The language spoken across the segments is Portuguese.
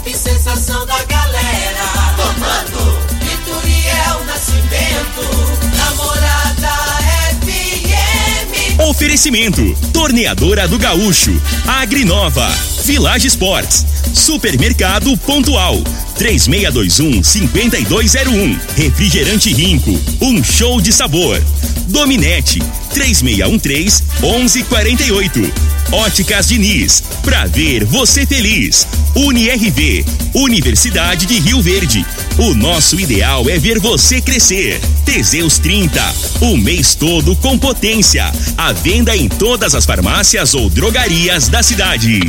equipe sensação da galera. Comando Vitoriel Nascimento, namorada FM. Oferecimento: Torneadora do Gaúcho, Agrinova, Village Sports, Supermercado Pontual, 3621 5201, Refrigerante Rinco, um show de sabor. Dominete, 3613 1148. Óticas Diniz, pra ver você feliz. UniRV, Universidade de Rio Verde. O nosso ideal é ver você crescer. Teseus 30, o mês todo com potência. A venda em todas as farmácias ou drogarias da cidade.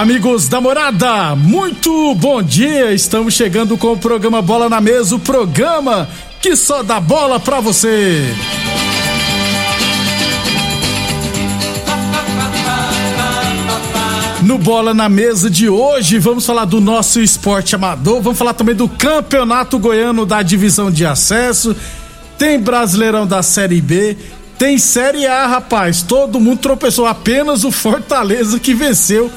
Amigos da morada, muito bom dia. Estamos chegando com o programa Bola na Mesa o programa que só dá bola pra você. No Bola na Mesa de hoje, vamos falar do nosso esporte amador, vamos falar também do Campeonato Goiano da Divisão de Acesso, tem Brasileirão da Série B, tem Série A, rapaz. Todo mundo tropeçou, apenas o Fortaleza que venceu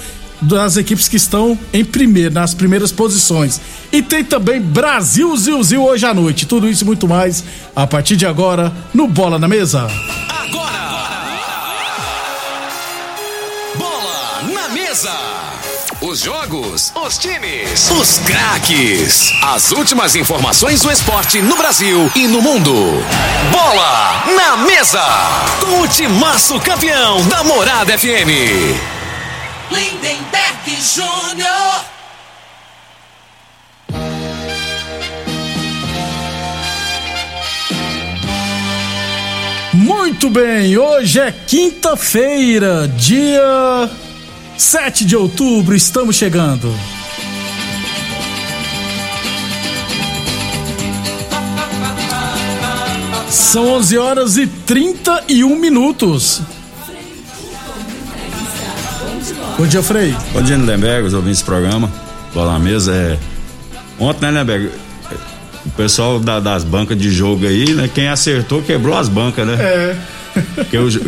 das equipes que estão em primeiro, nas primeiras posições. E tem também Brasil Zil hoje à noite. Tudo isso e muito mais a partir de agora no Bola na Mesa. Agora! Bola na mesa! Os jogos, os times, os craques. As últimas informações do esporte no Brasil e no mundo. Bola na mesa! Com o timaço campeão da Morada FM. Lindenberg Júnior. Muito bem, hoje é quinta-feira, dia 7 de outubro, estamos chegando. São 11 horas e 31 minutos. Bom dia, Frei. Bom dia, Lindenberg, os ouvintes do programa. Bola na mesa é. Ontem, né, Lindenberg? O pessoal da- das bancas de jogo aí, né? Quem acertou quebrou as bancas, né? É.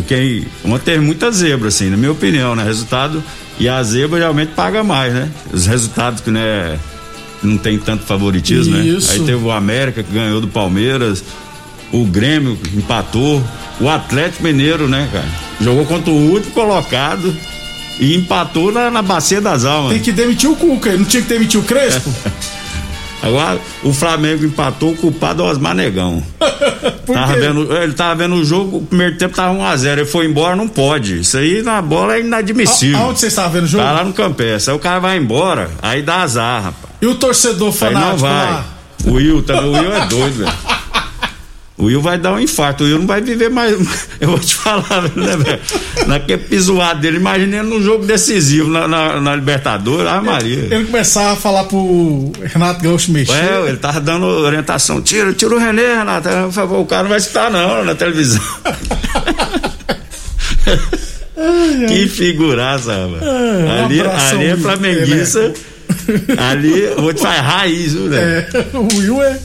Quem, ontem teve muita zebra, assim, na minha opinião, né? Resultado. E a zebra geralmente paga mais, né? Os resultados que, né? Não tem tanto favoritismo, Isso. né? Aí teve o América que ganhou do Palmeiras, o Grêmio empatou, o Atlético Mineiro, né, cara? Jogou contra o último colocado e empatou na, na Bacia das Almas. Tem que demitir o Cuca, não tinha que demitir o Crespo? Agora, o Flamengo empatou, o culpado é o Osmar Negão. Por Tava quê? vendo, ele tava vendo o jogo, o primeiro tempo tava 1x0. Ele foi embora, não pode. Isso aí na bola é inadmissível. A- Aonde você estava vendo o jogo? Tá lá no Campestre. Aí o cara vai embora, aí dá azar, rapaz. E o torcedor Aí fanático não vai. lá? O Will também, o Will é doido, velho. O Will vai dar um infarto, o Will não vai viver mais. Eu vou te falar, né, velho? Naquele pisoado dele, imagina ele num jogo decisivo na, na, na Libertadores, ah, Maria. Ele começava a falar pro Renato Gaúcho mexer. É, ele tava dando orientação. Tira, tira o Renê, Renato. Por favor, o cara não vai estar não na televisão. que figuraça, mano. um ali, abração, ali é flamenguista. ali, eu vou te falar, raiz, viu, né? É, o Will é.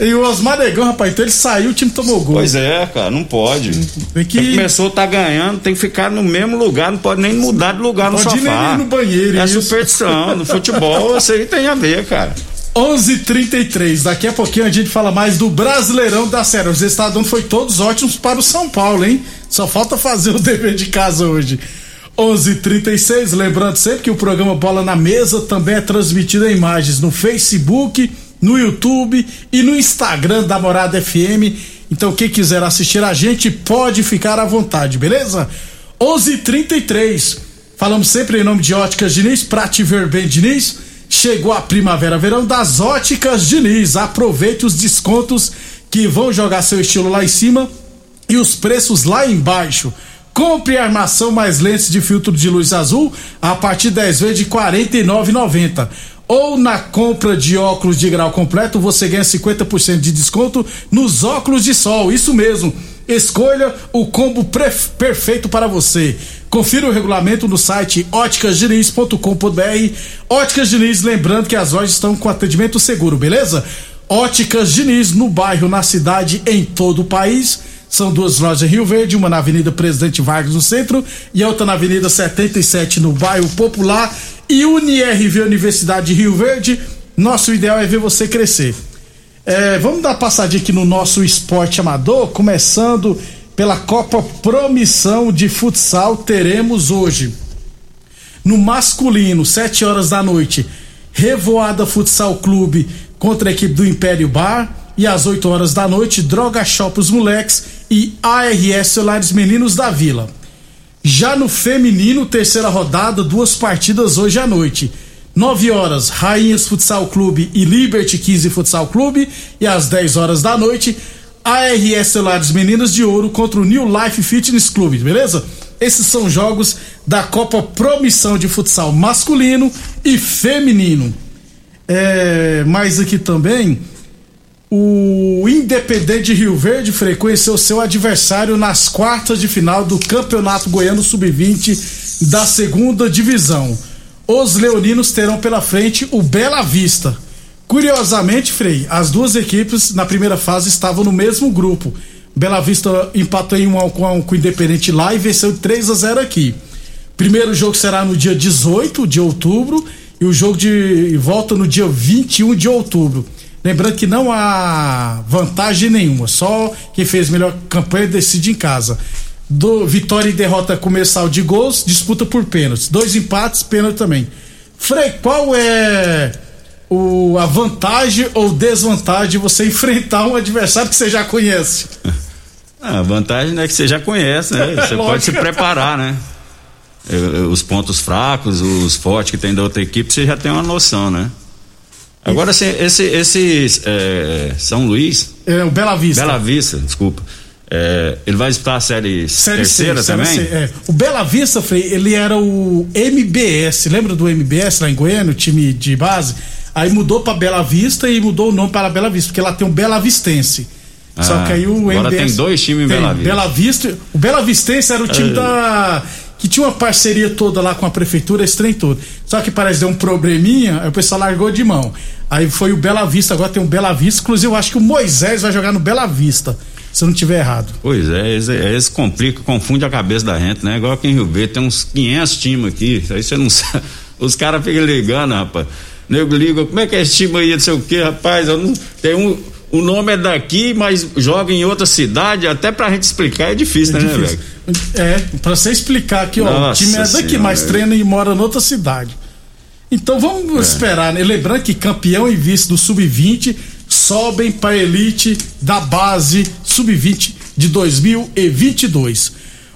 E o Osmar Negão, rapaz, então ele saiu, o time tomou gol. Pois é, cara, não pode. Tem que- começou tá ganhando, tem que ficar no mesmo lugar, não pode nem mudar de lugar no Pode sofá. nem ir no banheiro, É isso. superstição, no futebol isso aí tem a ver, cara. 11:33. Daqui a pouquinho a gente fala mais do Brasileirão da Série. Os estados foi todos ótimos para o São Paulo, hein? Só falta fazer o dever de casa hoje. 11:36. Lembrando sempre que o programa Bola na Mesa também é transmitido em imagens no Facebook, no YouTube e no Instagram da Morada FM. Então quem quiser assistir a gente pode ficar à vontade, beleza? 11:33. Falamos sempre em nome de Óticas Diniz, pra te ver bem, Diniz. Chegou a primavera-verão das Óticas Diniz. Aproveite os descontos que vão jogar seu estilo lá em cima e os preços lá embaixo. Compre armação mais lentes de filtro de luz azul a partir de 10 vezes de R$ 49,90. Ou na compra de óculos de grau completo, você ganha 50% de desconto nos óculos de sol. Isso mesmo. Escolha o combo perfeito para você. Confira o regulamento no site óticasdiniz.com.br. Óticas Diniz, lembrando que as lojas estão com atendimento seguro, beleza? Óticas Diniz, no bairro, na cidade, em todo o país. São duas lojas em Rio Verde, uma na Avenida Presidente Vargas no centro e outra na Avenida 77 no bairro Popular. E UniRV Universidade de Rio Verde, nosso ideal é ver você crescer. É, vamos dar passadinha aqui no nosso esporte amador, começando pela Copa Promissão de Futsal, teremos hoje no masculino, 7 horas da noite, Revoada Futsal Clube contra a equipe do Império Bar. E às 8 horas da noite, Droga Shop os Moleques e ARS Celulares Meninos da Vila. Já no feminino, terceira rodada, duas partidas hoje à noite. 9 horas, Rainhas Futsal Clube e Liberty 15 Futsal Clube. E às 10 horas da noite, ARS Celulares Meninas de Ouro contra o New Life Fitness Clube, beleza? Esses são jogos da Copa Promissão de Futsal masculino e feminino. É, mais aqui também, o Independente de Rio Verde frequenciou seu adversário nas quartas de final do Campeonato Goiano Sub-20 da segunda divisão. Os leoninos terão pela frente o Bela Vista. Curiosamente, Frei, as duas equipes na primeira fase estavam no mesmo grupo. Bela Vista empatou em 1 um com, com o Independente lá e venceu 3 a 0 aqui. Primeiro jogo será no dia 18 de outubro e o jogo de volta no dia 21 de outubro. Lembrando que não há vantagem nenhuma, só quem fez melhor campanha decide em casa. Do vitória e derrota comercial de gols, disputa por pênaltis. Dois empates, pênalti também. Frei, qual é o, a vantagem ou desvantagem de você enfrentar um adversário que você já conhece? Ah, a vantagem é que você já conhece, né? Você pode se preparar, né? Os pontos fracos, os fortes que tem da outra equipe, você já tem uma noção, né? Agora, assim, esse, esse é, São Luís. É o Bela Vista. Bela Vista, desculpa. É, ele vai disputar a série, série terceira C, também? Série C, é. O Bela Vista, Frei, ele era o MBS. Lembra do MBS lá em Goiânia, o time de base? Aí mudou para Bela Vista e mudou o nome para Bela Vista, porque lá tem um Bela Vistense. Ah, Só que aí o agora MBS. tem dois times em Bela Vista. Bela Vista. O Bela Vistense era o time é. da que tinha uma parceria toda lá com a prefeitura, esse trem todo. Só que parece deu um probleminha, aí o pessoal largou de mão. Aí foi o Bela Vista, agora tem o Bela Vista. Inclusive, eu acho que o Moisés vai jogar no Bela Vista, se eu não tiver errado. Pois é, eles, complica, confunde a cabeça da gente, né? Igual aqui em Rio Verde, tem uns 500 times aqui, aí você não sabe. Os caras ficam ligando, rapaz. Nego liga, como é que é esse time aí, não sei o que, rapaz, eu não. Tem um o nome é daqui, mas joga em outra cidade, até pra gente explicar é difícil, é né, difícil. velho? É, pra você explicar aqui, ó, o time é daqui, senhora, mas treina e mora em outra cidade. Então vamos é. esperar, né? Lembrando que campeão e vice do Sub-20 sobem para elite da base Sub-20 de 2022.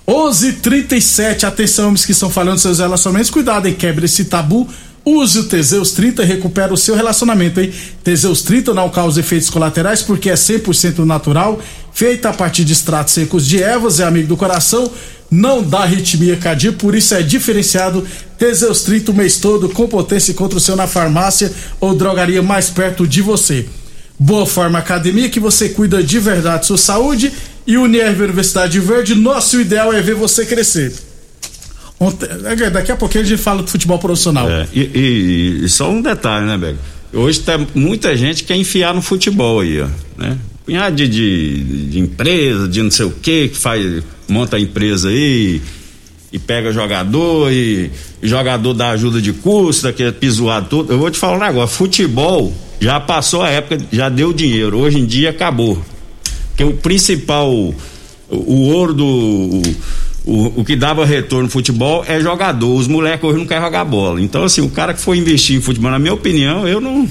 11:37 atenção, homens que estão falando seus relacionamentos, cuidado e quebre esse tabu Use o Teseus 30 e recupera o seu relacionamento, hein? Teseus 30 não causa efeitos colaterais porque é 100% natural, feita a partir de extratos secos de ervas, é amigo do coração, não dá arritmia cardíaca, por isso é diferenciado. Teseus 30 o mês todo com potência contra o seu na farmácia ou drogaria mais perto de você. Boa Forma Academia, que você cuida de verdade sua saúde. E Unirv Universidade Verde, nosso ideal é ver você crescer. Ontem, é, daqui a pouquinho a gente fala do futebol profissional. É, e, e, e, só um detalhe, né, Bega? Hoje tá muita gente quer enfiar no futebol aí, ó, né? Punhado de, de, de, empresa, de não sei o que, que faz, monta a empresa aí e, e pega jogador e, e, jogador dá ajuda de custo, daquele pisoado todo. Eu vou te falar um negócio, futebol já passou a época, já deu dinheiro, hoje em dia acabou. Porque o principal, o, o ouro do. O, o, o que dava retorno no futebol é jogador. Os moleques hoje não querem jogar bola. Então, assim, o cara que for investir em futebol, na minha opinião, eu não.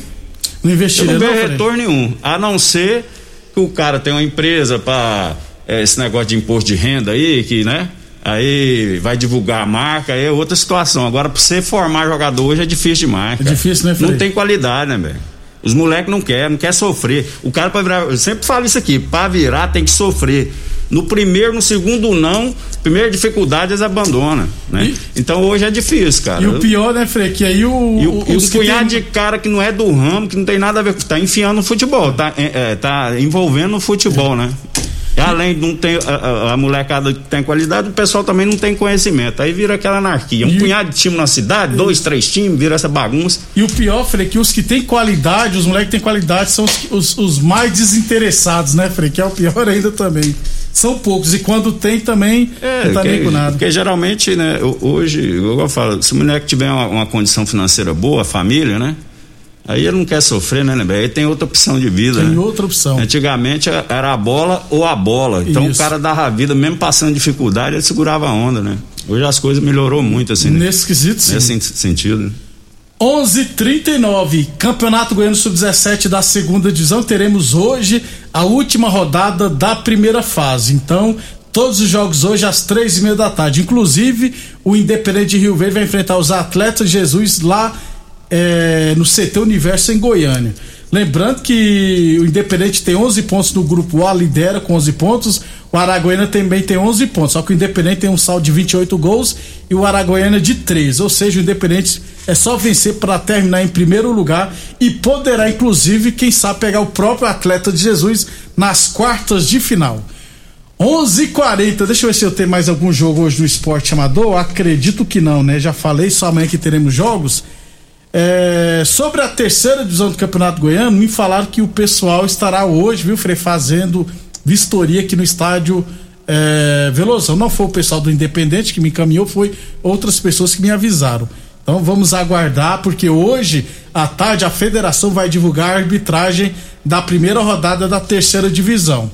Não investiria, eu não vejo retorno nenhum. A não ser que o cara tenha uma empresa para é, esse negócio de imposto de renda aí, que, né? Aí vai divulgar a marca, aí é outra situação. Agora, pra você formar jogador hoje é difícil demais. É difícil, né, Frei? Não tem qualidade, né, velho? Os moleques não querem, não quer sofrer. O cara para virar, eu sempre falo isso aqui, para virar tem que sofrer. No primeiro, no segundo não, primeira dificuldade eles abandonam, né? E, então hoje é difícil, cara. E o pior, né, Frei, que aí o... E o, o punhado tem... de cara que não é do ramo, que não tem nada a ver, tá enfiando no futebol, tá, é, é tá envolvendo no futebol, né? Além de não ter a, a, molecada que tem qualidade, o pessoal também não tem conhecimento. Aí vira aquela anarquia. Um e punhado de time na cidade, dois, três times, vira essa bagunça. E o pior, Frei, é que os que têm qualidade, os moleques que têm qualidade, são os, os, os mais desinteressados, né, Frei? Que é o pior ainda também são poucos. E quando tem também, é, não tá que, nem com nada. Porque geralmente, né, hoje, eu falo, se o moleque tiver uma, uma, condição financeira boa, a família, né? Aí ele não quer sofrer, né, né? Aí tem outra opção de vida. Tem né? outra opção. Antigamente era a bola ou a bola. Então Isso. o cara dava a vida, mesmo passando dificuldade, ele segurava a onda, né? Hoje as coisas melhorou muito, assim. Né? Nesse quesito, sim. Nesse sentido. Né? 11:39 Campeonato Goiano Sub-17 da segunda divisão. Teremos hoje a última rodada da primeira fase. Então, todos os jogos hoje às três e meia da tarde. Inclusive, o Independente de Rio Verde vai enfrentar os Atletas Jesus lá é, no CT Universo em Goiânia. Lembrando que o Independente tem 11 pontos no grupo A, lidera com 11 pontos. O Araguaína também tem 11 pontos, só que o Independente tem um saldo de 28 gols e o Araguaína de 3. Ou seja, o Independente é só vencer para terminar em primeiro lugar e poderá, inclusive, quem sabe, pegar o próprio atleta de Jesus nas quartas de final. 11:40. Deixa eu ver se eu tenho mais algum jogo hoje no esporte amador. Acredito que não, né? Já falei, só amanhã que teremos jogos. É, sobre a terceira divisão do Campeonato Goiano, me falaram que o pessoal estará hoje, viu, Frei, fazendo vistoria aqui no estádio é, Velozão. Não foi o pessoal do Independente que me encaminhou, foi outras pessoas que me avisaram. Então vamos aguardar, porque hoje à tarde a federação vai divulgar a arbitragem da primeira rodada da terceira divisão.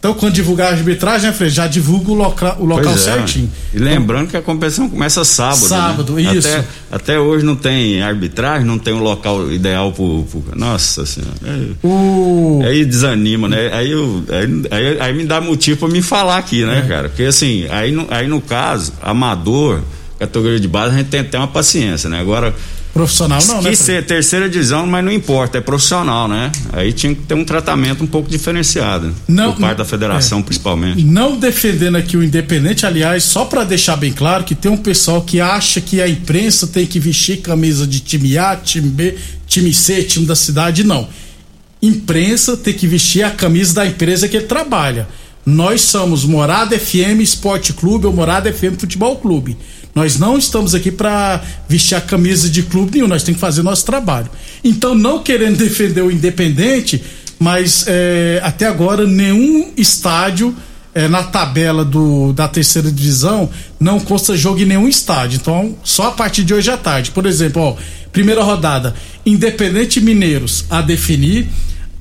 Então, quando divulgar a arbitragem, né, Fred, já divulga o, loca, o local é. certinho. E lembrando que a competição começa sábado. Né? Sábado, né? isso. Até, até, hoje não tem arbitragem, não tem um local ideal pro. pro nossa senhora. É, o... Aí desanima, né? Aí, eu, aí, aí, aí, me dá motivo pra me falar aqui, né, é. cara? Porque assim, aí no, aí no caso, amador, categoria de base, a gente tem que ter uma paciência, né? Agora Profissional não, né? Que ser terceira divisão, mas não importa, é profissional, né? Aí tinha que ter um tratamento um pouco diferenciado. Não, por parte da federação, é, principalmente. Não defendendo aqui o independente, aliás, só para deixar bem claro que tem um pessoal que acha que a imprensa tem que vestir camisa de time A, time B, time C, time da cidade, não. Imprensa tem que vestir a camisa da empresa que ele trabalha. Nós somos Morada FM Esporte Clube ou Morada FM Futebol Clube. Nós não estamos aqui para vestir a camisa de clube nenhum, nós temos que fazer nosso trabalho. Então, não querendo defender o Independente, mas é, até agora nenhum estádio é, na tabela do, da terceira divisão não consta jogo em nenhum estádio. Então, só a partir de hoje à tarde. Por exemplo, ó, primeira rodada, Independente Mineiros a definir.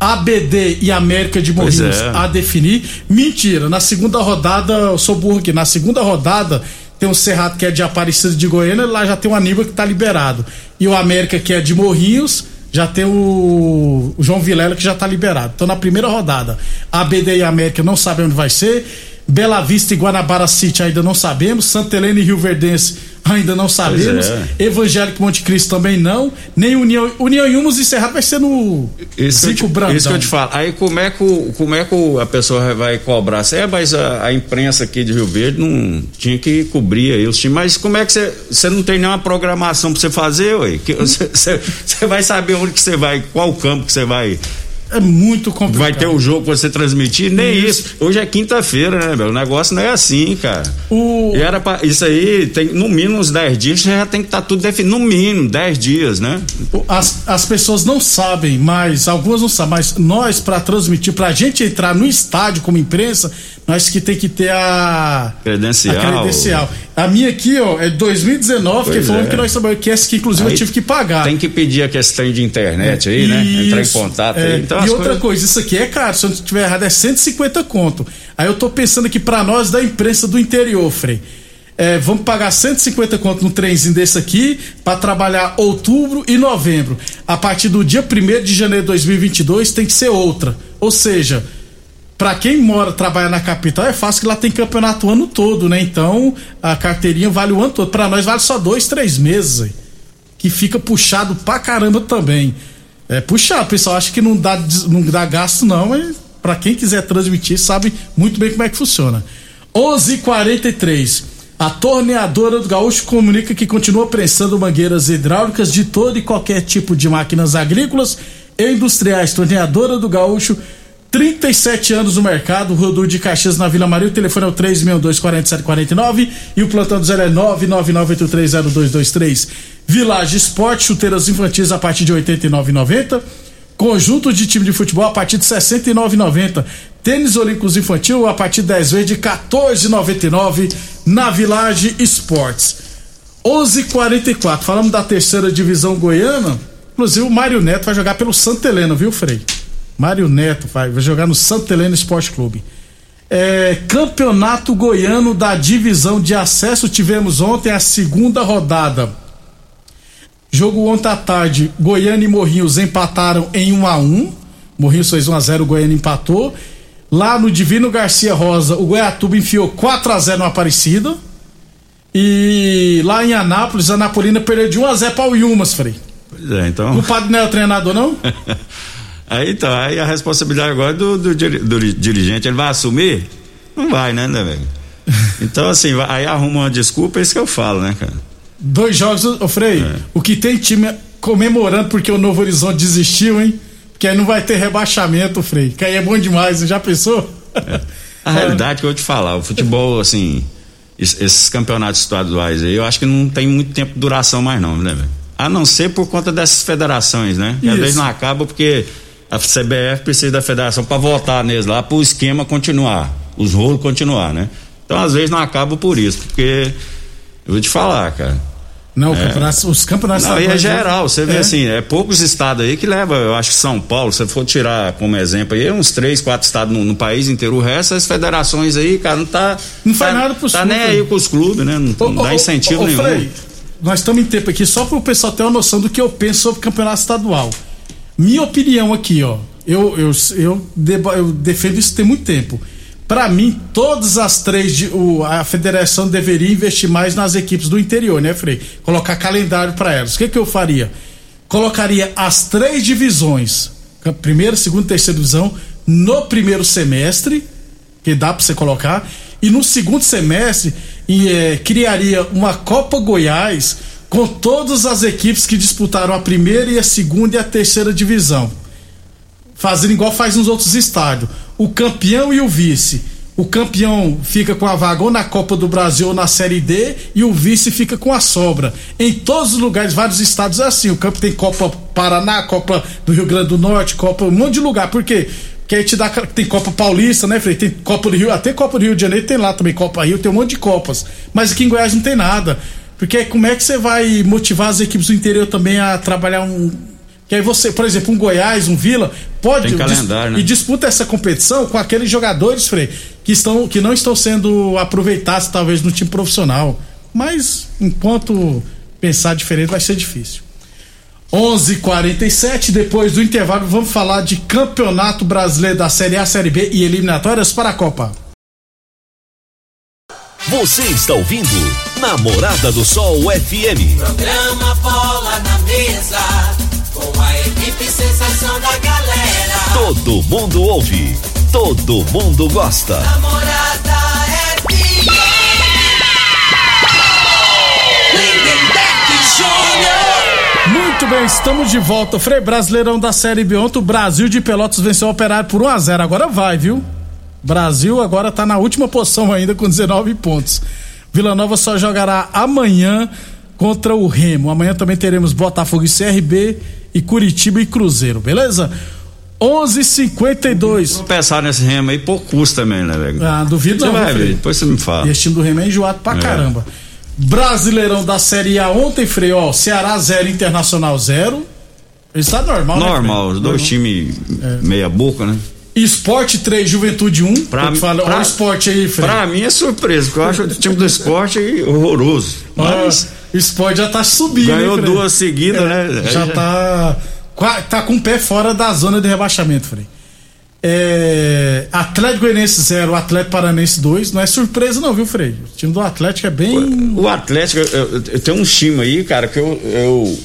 ABD e América de Morrinhos é. a definir. Mentira, na segunda rodada, eu sou burro aqui, na segunda rodada tem o Cerrado que é de Aparecida de Goiânia, lá já tem o Aníbal que tá liberado. E o América que é de Morrinhos, já tem o, João Vilela que já tá liberado. Então na primeira rodada, a BD e a América não sabem onde vai ser. Bela Vista e Guanabara City ainda não sabemos. Santa Helena e Rio Verdense ainda não sabemos. É. Evangélico Monte Cristo também não. Nem União, União e Humus e Cerrado vai ser no isso Zico Brandão. Isso que eu te falo. Aí como é que, como é que a pessoa vai cobrar? É, mas a, a, imprensa aqui de Rio Verde não tinha que cobrir aí os times. Mas como é que você, você não tem nenhuma programação pra você fazer, ué? Você, você vai saber onde que você vai, qual campo que você vai é muito complicado. Vai ter o um jogo pra você transmitir? Nem isso. isso. Hoje é quinta-feira, né, meu? O negócio não é assim, cara. O... E era pra, isso aí, tem no mínimo uns 10 dias, já tem que estar tá tudo definido. No mínimo, 10 dias, né? As, as pessoas não sabem, mas algumas não sabem, mas nós, para transmitir, pra gente entrar no estádio como imprensa, nós que tem que ter a credencial. A, credencial. A minha aqui, ó, é 2019, pois que falando é. que nós trabalhamos, que essa que inclusive aí eu tive que pagar. Tem que pedir a questão de internet aí, né? Entrar em contato é. aí. Então, e outra coisas... coisa, isso aqui é caro, se eu não estiver errado, é 150 conto. Aí eu tô pensando aqui para nós da imprensa do interior, Frei. É, vamos pagar 150 conto no trenzinho desse aqui para trabalhar outubro e novembro. A partir do dia 1 de janeiro de 2022 tem que ser outra. Ou seja, para quem mora, trabalha na capital, é fácil que lá tem campeonato o ano todo, né? Então a carteirinha vale o ano todo. Para nós vale só dois, três meses, que fica puxado pra caramba também. É puxado, pessoal acha que não dá, não dá gasto, não, mas para quem quiser transmitir, sabe muito bem como é que funciona. 11:43 A torneadora do Gaúcho comunica que continua prensando mangueiras hidráulicas de todo e qualquer tipo de máquinas agrícolas e industriais. Torneadora do Gaúcho 37 anos no mercado, Rodul de Caxias na Vila Maria. O telefone é o 362-4749 e o plantão do zero é 999830223. Village Esporte, chuteiras infantis a partir de R$ 89,90. Conjunto de time de futebol a partir de R$ 69,90. Tênis Olímpicos Infantil a partir de 10 vezes de R$ 14,99 na Village Esportes. 11:44. Falamos da terceira divisão goiana. Inclusive o Mário Neto vai jogar pelo Santa Helena, viu, Frei? Mário Neto vai, vai jogar no Santa Helena Esporte Clube. É, campeonato Goiano da divisão de acesso tivemos ontem a segunda rodada. Jogo ontem à tarde, Goiânia e Morrinhos empataram em 1 a 1. Morrinhos fez 1 a 0, Goiânia empatou. Lá no Divino Garcia Rosa, o Goiatuba enfiou 4 a 0 no Aparecida. E lá em Anápolis, a Napolina perdeu de 1 a 0 para o Yumas, Frei. Pois é, então. O padre não é o treinador, não? aí então, aí a responsabilidade agora é do, do, do dirigente, ele vai assumir? Não vai, né, né, velho? Então, assim, aí arruma uma desculpa, é isso que eu falo, né, cara? Dois jogos, ô Frei. É. O que tem time comemorando porque o Novo Horizonte desistiu, hein? Porque aí não vai ter rebaixamento, Frei. Que aí é bom demais, já pensou? A realidade que eu vou te falar, o futebol, assim, es- esses campeonatos estaduais aí, eu acho que não tem muito tempo de duração mais não, né, velho? A não ser por conta dessas federações, né? Que às vezes não acaba porque a CBF precisa da federação para votar neles lá, para o esquema continuar, os rolos continuar, né? Então, às vezes não acaba por isso, porque eu vou te falar, cara. Não, o campeonato- os campeonatos Não, e é estaduais, geral, você vê é. assim, é poucos estados aí que leva, eu acho que São Paulo, se for tirar como exemplo aí, uns três, quatro estados no, no país inteiro, o resto, as federações aí, cara, não tá. Não faz tá, nada pros Tá nem clubes. aí com os clubes, né? Não, Ô, não dá ô, incentivo ô, nenhum. Frei, nós estamos em tempo aqui só para o pessoal ter uma noção do que eu penso sobre campeonato estadual. Minha opinião aqui, ó. Eu, eu, eu, eu defendo isso tem muito tempo. Para mim, todas as três, de- o- a federação deveria investir mais nas equipes do interior, né, Frei? Colocar calendário para elas. O que, que eu faria? Colocaria as três divisões, primeira, segunda e terceira divisão, no primeiro semestre, que dá para você colocar, e no segundo semestre e, eh, criaria uma Copa Goiás com todas as equipes que disputaram a primeira e a segunda e a terceira divisão fazendo igual faz nos outros estádios. O campeão e o vice. O campeão fica com a vaga ou na Copa do Brasil ou na Série D e o vice fica com a sobra. Em todos os lugares, vários estados é assim. O campo tem Copa Paraná, Copa do Rio Grande do Norte, Copa, um monte de lugar. Por quê? Porque aí te dá, tem Copa Paulista, né, Frei? Tem Copa do Rio, até Copa do Rio de Janeiro tem lá também, Copa Rio, tem um monte de Copas. Mas aqui em Goiás não tem nada. Porque como é que você vai motivar as equipes do interior também a trabalhar um, que aí você, por exemplo, um Goiás, um Vila, pode Tem calendário, né? e disputa essa competição com aqueles jogadores, Frei, que, estão, que não estão sendo aproveitados talvez no time profissional. Mas enquanto pensar diferente vai ser difícil. 11:47 depois do intervalo vamos falar de Campeonato Brasileiro da Série A, Série B e eliminatórias para a Copa. Você está ouvindo Namorada do Sol FM. Programa Bola na Mesa, com a equipe sensação da galera. Todo mundo ouve, todo mundo gosta. Namorada FM. Lindenberg Júnior. Muito bem, estamos de volta. Frei Brasileirão da Série B. Ontem o Brasil de Pelotas venceu o Operário por 1x0. Agora vai, viu? Brasil agora tá na última posição ainda com 19 pontos. Vila Nova só jogará amanhã contra o Remo. Amanhã também teremos Botafogo e CRB e Curitiba e Cruzeiro, beleza? 11:52. Vou pensar nesse remo aí, pouco custa também, né, velho? Ah, duvido Você não. vai depois você me fala. E esse time do Remo é enjoado pra É. caramba. Brasileirão da Série A ontem, Frei, ó, Ceará 0, Internacional 0. Está normal, né, Normal, Frei? os dois times meia boca, né? Esporte 3, Juventude 1. Pra fala, pra- olha o esporte aí, Frei. Pra mim é surpresa, porque eu acho o time do esporte horroroso. Mas o esporte já tá subindo. ganhou hein, duas seguidas, né? Já tá. qua- Tá com o pé fora da zona de rebaixamento, Frei. É, Atlético Goianiense 0, Atlético Paranense 2. Não é surpresa, não, viu, Frei? O time do Atlético é bem. O Atlético, eu, eu, eu tenho um time aí, cara, que eu. eu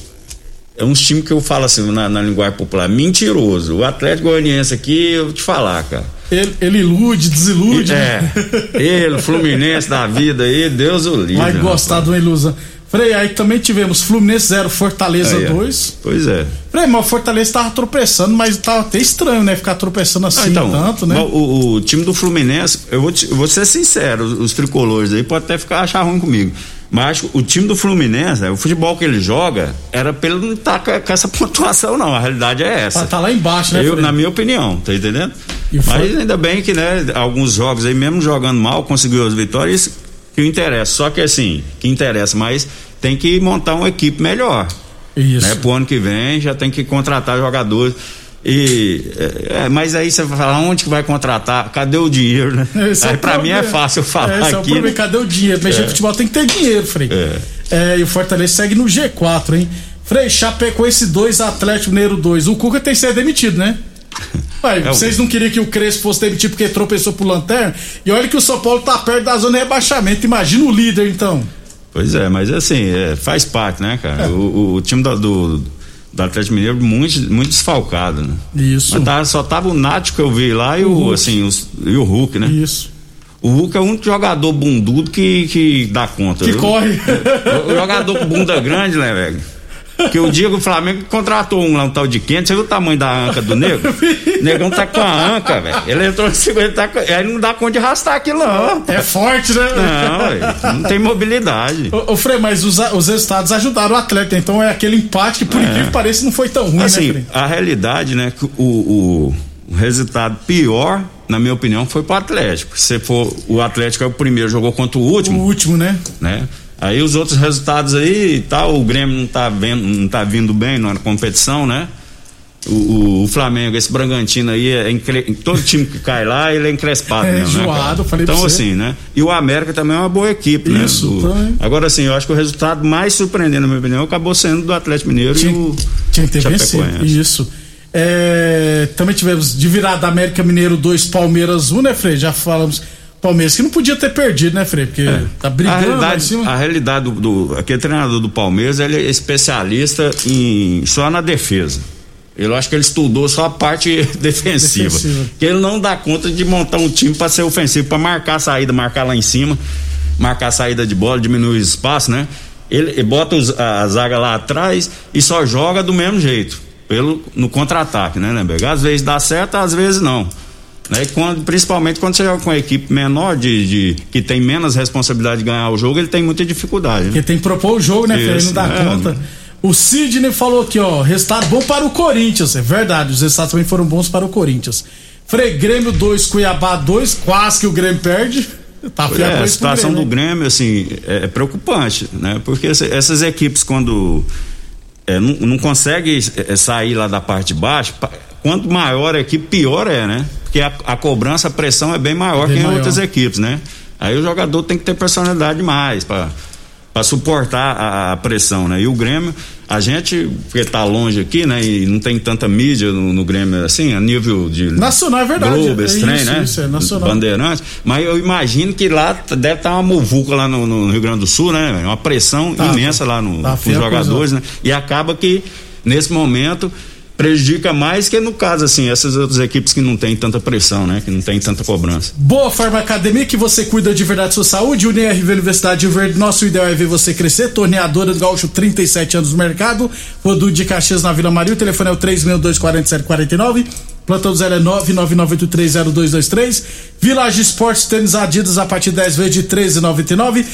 é uns time que eu falo assim na, na linguagem popular, mentiroso. O Atlético Goianiense aqui, eu vou te falar, cara. Ele, ele ilude, desilude. É, né? ele, o Fluminense da vida aí, Deus o livre. Vai gostar rapaz. de uma ilusão. Frei, aí também tivemos Fluminense 0, Fortaleza Aí, ó. 2. Pois é. Frei, mas o Fortaleza tava tropeçando, mas tava até estranho, né? Ficar tropeçando assim Ah, então, tanto, né? o, o time do Fluminense, eu vou, te- vou ser sincero, os, os tricolores aí podem até ficar achar ruim comigo. Mas o time do Fluminense, né, o futebol que ele joga, era pra ele não estar com, com essa pontuação, não. A realidade é essa. Tá, tá lá embaixo, né, Eu, na minha opinião, tá entendendo? Mas ainda bem que, né, alguns jogos aí, mesmo jogando mal, conseguiu as vitórias, que interessa. Só que assim, que interessa, mas tem que montar uma equipe melhor. Isso. Né? Pro ano que vem já tem que contratar jogadores. E, é, é, mas aí você vai falar onde que vai contratar? Cadê o dinheiro, né? Esse é aí o pra mim é fácil eu falar Esse é o aqui. problema, né? cadê o dinheiro? Mexer com futebol tem que ter dinheiro, Frei. É. e o Fortaleza segue no G4, hein? Frei, Chapecoense 2, Atlético Mineiro 2. O Cuca tem que ser demitido, né? Ué, É vocês não queriam que o Crespo fosse demitido porque tropeçou pro Lanterna? E olha que o São Paulo tá perto da zona de rebaixamento. Imagina o líder, então. Pois é, mas assim, é, faz parte, né, É. cara? O, o- o time do, do, do Atlético Mineiro muito, muito desfalcado, né? Isso. Mas tá- só tava o Nath que eu vi lá e o, Hulk. assim, os- e o Hulk, né? Isso. O Hulk é o único jogador bundudo que, que dá conta. Que viu? corre. O, o jogador com bunda grande, né, velho? Que o dia que o Flamengo contratou um lá, um tal de quente, você viu o tamanho da anca do nego? O negão tá com a anca, velho. Ele entrou no segundo, ele tá com, aí não dá conta de arrastar aquilo, não. É forte, né? Não, velho. Não tem mobilidade. Ô, ô Frei, mas os, os resultados ajudaram o Atleta, então é aquele empate que, por incrível que pareça, não foi tão ruim, né, Assim, Frei? a realidade, né, que o, o, o resultado pior, na minha opinião, foi pro Atlético. Se for o Atlético é o primeiro, jogou contra o O último, último, né? né? Aí os outros resultados aí, tal, o Grêmio não tá vendo, não tá vindo bem na competição, né? O, o- o Flamengo, esse Bragantino aí, é encre... todo time que cai lá, ele é encrespado É, mesmo, né, enjoado, cara? falei Então, assim, né? E o América também é uma boa equipe, Isso, né? também. Agora, assim, eu acho que o resultado mais surpreendente, na minha opinião, acabou sendo do Atlético Mineiro Tinha, e o tinha que ter vencido. Isso. É, também tivemos de virada América Mineiro 2, Palmeiras 1, né, Frei? Já falamos. Palmeiras que não podia ter perdido, né, Frei? Porque tá A brigando lá em realidade, cima. a realidade do, do aquele treinador do Palmeiras, ele é especialista em só na defesa. Eu acho que ele estudou só a parte defensiva. Defensiva. Que ele não dá conta de montar um time para ser ofensivo, para marcar a saída, marcar lá em cima, marcar a saída de bola, diminuir o espaço, né? Ele, ele bota os- a zaga lá atrás e só joga do mesmo jeito, pelo no contra-ataque, né, Lemberg? Às vezes dá certo, às vezes não. Né? Quando, principalmente quando você joga com uma equipe menor, de, de- que tem menos responsabilidade de ganhar o jogo, ele tem muita dificuldade. Né? Porque tem que propor o jogo, né, Frei? Não Isso, dá é. conta. O Sidney falou aqui, ó, resultado bom para o Corinthians. É verdade, os resultados também foram bons para o Corinthians. Frei, Grêmio 2, Cuiabá 2, quase que o Grêmio perde. Tá É, a situação Grêmio, do? Grêmio, assim, é, é preocupante, né? Porque essa- essas equipes, quando é, não, não conseguem é, sair lá da parte de baixo, quanto maior a equipe, pior é, né? Porque a, a cobrança, a pressão é bem maior Bem que em maior. outras equipes, né? Aí o jogador tem que ter personalidade mais para para suportar a, a pressão, né? E o Grêmio, a gente, porque tá longe aqui, né? E não tem tanta mídia no, no Grêmio, assim, a nível de Nacional, é verdade. Globo, É trem, né? isso, é nacional. Bandeirantes. Mas eu imagino que lá deve estar uma muvuca lá no, no Rio Grande do Sul, né? Uma pressão Tá, imensa lá no, tá nos jogadores, né? E acaba que, nesse momento, prejudica mais que no caso, assim, essas outras equipes que não tem tanta pressão, né? Que não tem tanta cobrança. Boa Forma Academia, que você cuida de verdade da sua saúde. UniRV Universidade de Verde, nosso ideal é ver você crescer. Torneadora do Gaúcho, 37 anos no mercado. Rodul de Caxias na Vila Maria. O telefone é o 3624749. Plantão do zero é 999830223. Village Esportes, tênis Adidas a partir de 10 vezes de 13,99.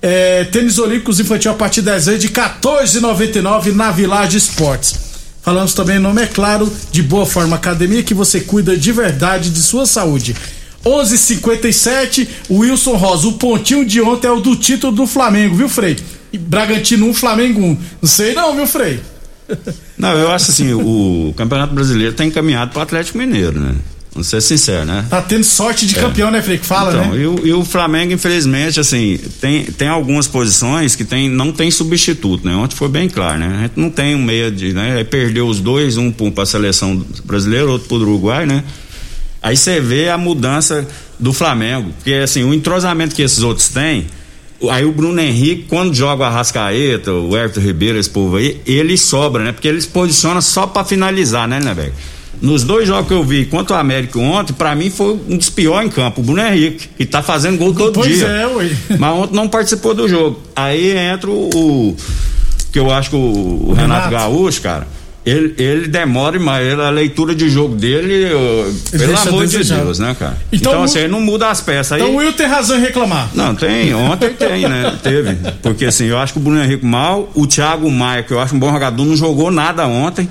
É, tênis Olímpicos Infantil a partir de 10 vezes de 14,99 na Village Esportes. Falamos também, nome é claro, de Boa Forma Academia, que você cuida de verdade de sua saúde. 11:57 Wilson Rosa. O pontinho de ontem é o do título do Flamengo, viu, Frei? Bragantino 1, Flamengo 1. Não sei não, viu, Frei? Não, eu acho assim, o Campeonato Brasileiro está encaminhado para o Atlético Mineiro, né? Vamos ser sincero, né? Tá tendo sorte de campeão, né, Frei? Que fala, então, né? e, o, e o Flamengo, infelizmente, assim, tem, tem algumas posições que tem, não tem substituto, né? Ontem foi bem claro, né? A gente não tem um meia de, né? Aí perdeu os dois, um para a seleção brasileira, outro para o Uruguai, né? Aí você vê a mudança do Flamengo, porque assim, o entrosamento que esses outros têm, aí o Bruno Henrique, quando joga o Arrascaeta, o Everton Ribeiro, esse povo aí, ele sobra, né? Porque eles posicionam só para finalizar, né, né, velho? Nos dois jogos que eu vi contra o América ontem, pra mim foi um dos piores em campo. O Bruno Henrique, que tá fazendo gol todo Pois dia. é, ué. Mas ontem não participou do jogo. Aí entra o. o- que eu acho que o, o Renato, Renato. Gaúcho, cara. Ele, ele demora mais, ele- a leitura de jogo dele, eu- pelo amor de. Deus, né, cara? Então, Então, assim, ele não muda as peças. Aí, Então o Will tem razão em reclamar. não, tem, ontem tem, né? Teve. Porque assim, eu acho que o Bruno Henrique mal, o Thiago Maia, que eu acho um bom jogador, não jogou nada ontem.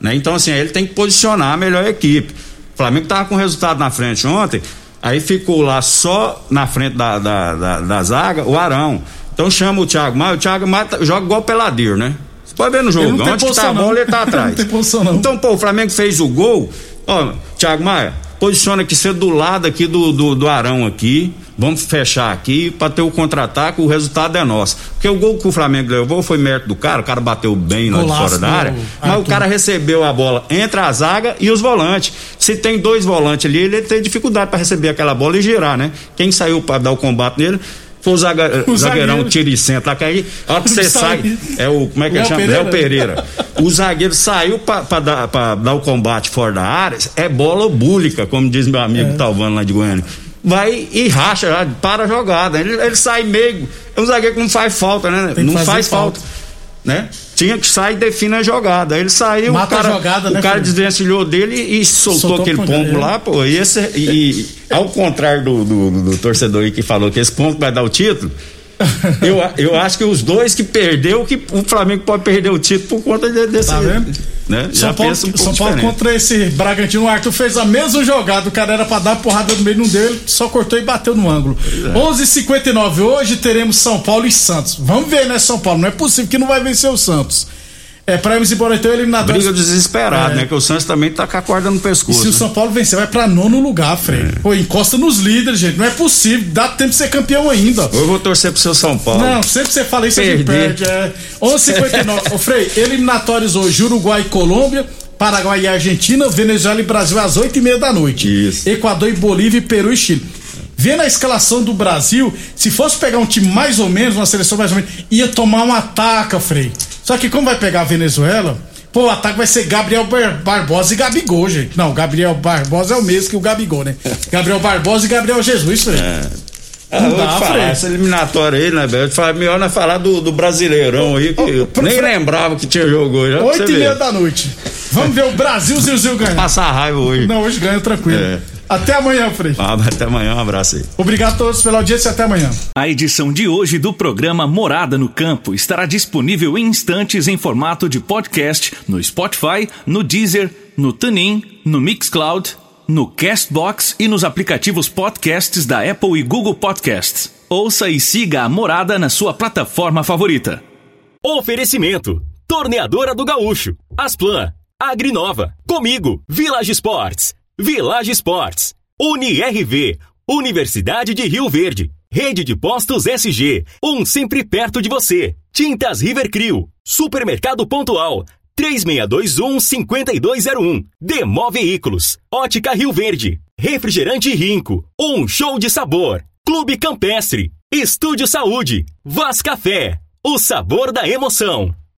Né? Então, assim, ele tem que posicionar a melhor equipe. O Flamengo tava com resultado na frente ontem, aí ficou lá só na frente da, da, da, da zaga o Arão. Então chama o Thiago Maia, o Thiago Maia tá- joga igual peladeiro, né? Você pode ver no jogo, onde que tá posição, a bola, não. ele tá atrás. Não tem posição, não. Então, pô, o Flamengo fez o gol. Ó, Thiago Maia, posiciona aqui, você do lado aqui do, do, do Arão aqui. Vamos fechar aqui pra ter o contra-ataque, o resultado é nosso. Porque o gol que o Flamengo levou foi mérito do cara, o cara bateu bem lá de fora da área. Mas o cara recebeu a bola entre a zaga e os volantes. Se tem dois volantes ali, ele tem dificuldade pra receber aquela bola e girar, né? Quem saiu pra dar o combate nele foi o, zaga, O zagueirão zagueiro. tira e senta lá, que aí, a hora que você Sai. é o, como é que Léo chama? Pereira. Léo Pereira. O zagueiro saiu pra, pra dar, pra dar o combate fora da área, é bola búlica, como diz meu É. amigo Talvano lá de Goiânia. Vai e racha, já, para a jogada. Ele, ele sai meio. É um zagueiro que não faz falta, né? Tem Não faz falta. falta. Né? Tinha que sair e define a jogada. Ele saiu, Mata o cara, jogada, o né, cara filho? desvencilhou dele e soltou, Soltou aquele pombo lá, pô. E, esse, e, ao contrário do, do, do- do torcedor aí que falou que esse pombo vai dar o título, eu, eu acho que os dois que perdeu, que o Flamengo pode perder o título por conta de- desse. Tá vendo? Né? São Paulo, um São Paulo diferente. contra esse Bragantino, o Arthur fez a mesma jogada, o cara era pra dar porrada no meio, não deu, ele só cortou e bateu no ângulo. é. 11:59 hoje teremos São Paulo e Santos. Vamos ver, né, São Paulo? Não é possível que não vai vencer o Santos. É pra irmos embora então eliminatório. Briga desesperado, É. né? Que o Santos também tá com a corda no E pescoço. se o né? São Paulo vencer, vai pra nono lugar, Frei. Pô, encosta nos líderes, gente. Não é possível. Dá tempo de ser campeão ainda. Eu vou torcer pro seu São Paulo. Não, sempre que você fala isso, a gente perde. É. 11:59. Ô, Frei, eliminatórios hoje: Uruguai e Colômbia, Paraguai e Argentina, Venezuela e Brasil às 8 e meia da noite. Isso. Equador e Bolívia, Peru e Chile. Vendo a escalação do Brasil, se fosse pegar um time mais ou menos, uma seleção mais ou menos, ia tomar um ataque, Frei. Só que como vai pegar a Venezuela, pô, o ataque vai ser Gabriel Bar- Barbosa e Gabigol, gente. Não, Gabriel Barbosa é o mesmo que o Gabigol, né? Gabriel Barbosa e Gabriel Jesus, Frei. Ah, Não dá, te falar, essa eliminatória aí, né, te falo, Melhor nós falar do, do Brasileirão aí, que pro- nem lembrava que tinha jogo hoje. Oito e meia da noite. Vamos ver o Brasil e o Zil ganhar. Passar raiva hoje. Não, hoje ganha tranquilo. É. Até amanhã, Frei. Ah, até amanhã, um abraço aí. Obrigado a todos pela audiência e até amanhã. A edição de hoje do programa Morada no Campo estará disponível em instantes em formato de podcast no Spotify, no Deezer, no TuneIn, no Mixcloud, no Castbox e nos aplicativos podcasts da Apple e Google Podcasts. Ouça e siga a Morada na sua plataforma favorita. Oferecimento: Torneadora do Gaúcho, Asplan, Agrinova, Comigo, Village Sports, Village Sports, UniRV, Universidade de Rio Verde, Rede de Postos SG, um sempre perto de você. Tintas Rivercrio, Supermercado Pontual, 3621-5201. Demo Veículos, Ótica Rio Verde, Refrigerante Rinco, um show de sabor. Clube Campestre, Estúdio Saúde, Vaz Café, o sabor da emoção.